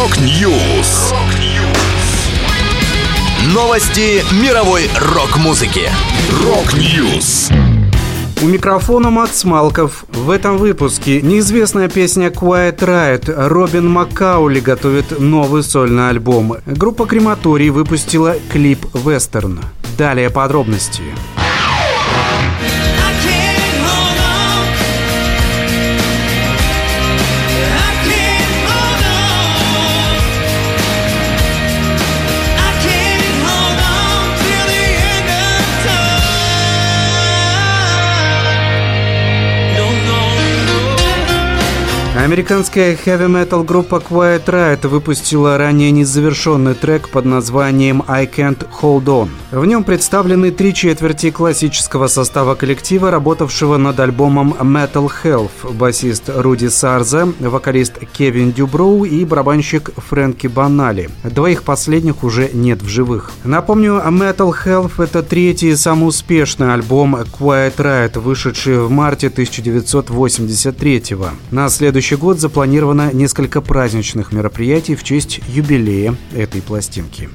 Rock News. Новости мировой рок-музыки. Rock News. У микрофона Макс Малков. В этом выпуске неизвестная песня Quiet Riot Робин Маккаули готовит новый сольный альбом. Группа Крематорий выпустила клип «Вестерн». Далее подробности. Американская хэви-метал группа Quiet Riot выпустила ранее незавершенный трек под названием «I Can't Hold On». В нем представлены три четверти классического состава коллектива, работавшего над альбомом Metal Health, басист Руди Сарза, вокалист Кевин Дюброу и барабанщик Фрэнки Банали. Двоих последних уже нет в живых. Напомню, Metal Health – это третий самый успешный альбом Quiet Riot, вышедший в марте 1983 -го. На следующий следующий год запланировано несколько праздничных мероприятий в честь юбилея этой пластинки.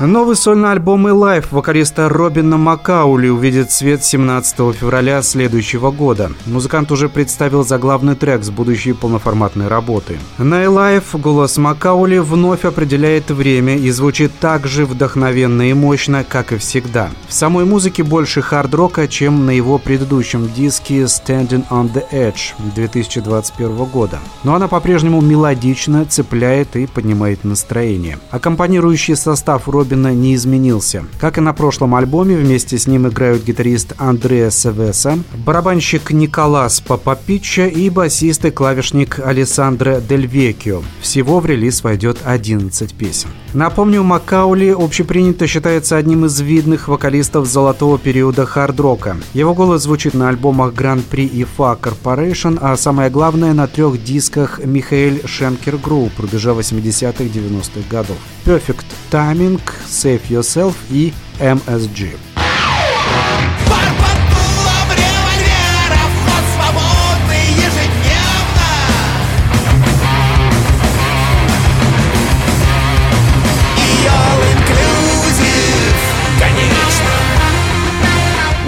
Новый сольный альбом и лайф вокалиста Робина Макаули увидит свет 17 февраля следующего года. Музыкант уже представил заглавный трек с будущей полноформатной работы. На Элайф голос Макаули вновь определяет время и звучит так же вдохновенно и мощно, как и всегда. В самой музыке больше хард-рока, чем на его предыдущем диске Standing on the Edge 2021 года. Но она по-прежнему мелодично цепляет и поднимает настроение. Аккомпанирующий состав Робина особенно не изменился. Как и на прошлом альбоме, вместе с ним играют гитарист Андреа Севеса, барабанщик Николас Папапича и басист и клавишник Алессандро Дель Векио. Всего в релиз войдет 11 песен. Напомню, Макаули общепринято считается одним из видных вокалистов золотого периода хард-рока. Его голос звучит на альбомах Grand-Prix и Far Corporation, а самое главное на трех дисках Michael Schenker Group рубежа 80-х 90-х годов. Perfect Timing, Save Yourself и MSG.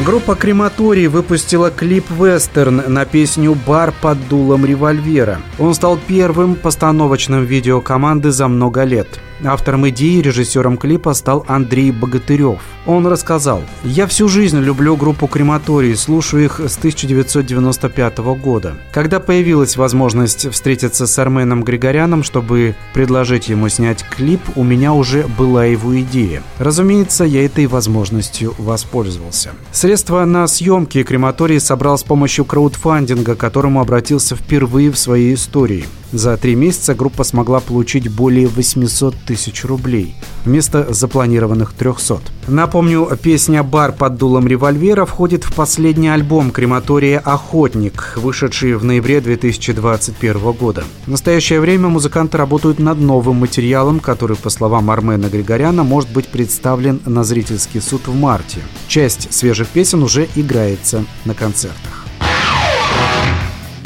Группа «Крематорий» выпустила клип-вестерн на песню «Бар под дулом револьвера». Он стал первым постановочным видео команды за много лет. Автором идеи и режиссером клипа стал Андрей Богатырев. Он рассказал, «Я всю жизнь люблю группу «Крематорий», слушаю их с 1995 года. Когда появилась возможность встретиться с Арменом Григоряном, чтобы предложить ему снять клип, у меня уже была его идея. Разумеется, я этой возможностью воспользовался. Средства на съемки «Крематорий» собрал с помощью краудфандинга, к которому обратился впервые в своей истории. За три месяца группа смогла получить более 800 тысяч рублей вместо запланированных 300. Напомню, песня «Бар под дулом револьвера» входит в последний альбом крематория «Охотник», вышедший в ноябре 2021 года. В настоящее время музыканты работают над новым материалом, который, по словам Армена Григоряна, может быть представлен на зрительский суд в марте. Часть свежих песен уже играется на концертах.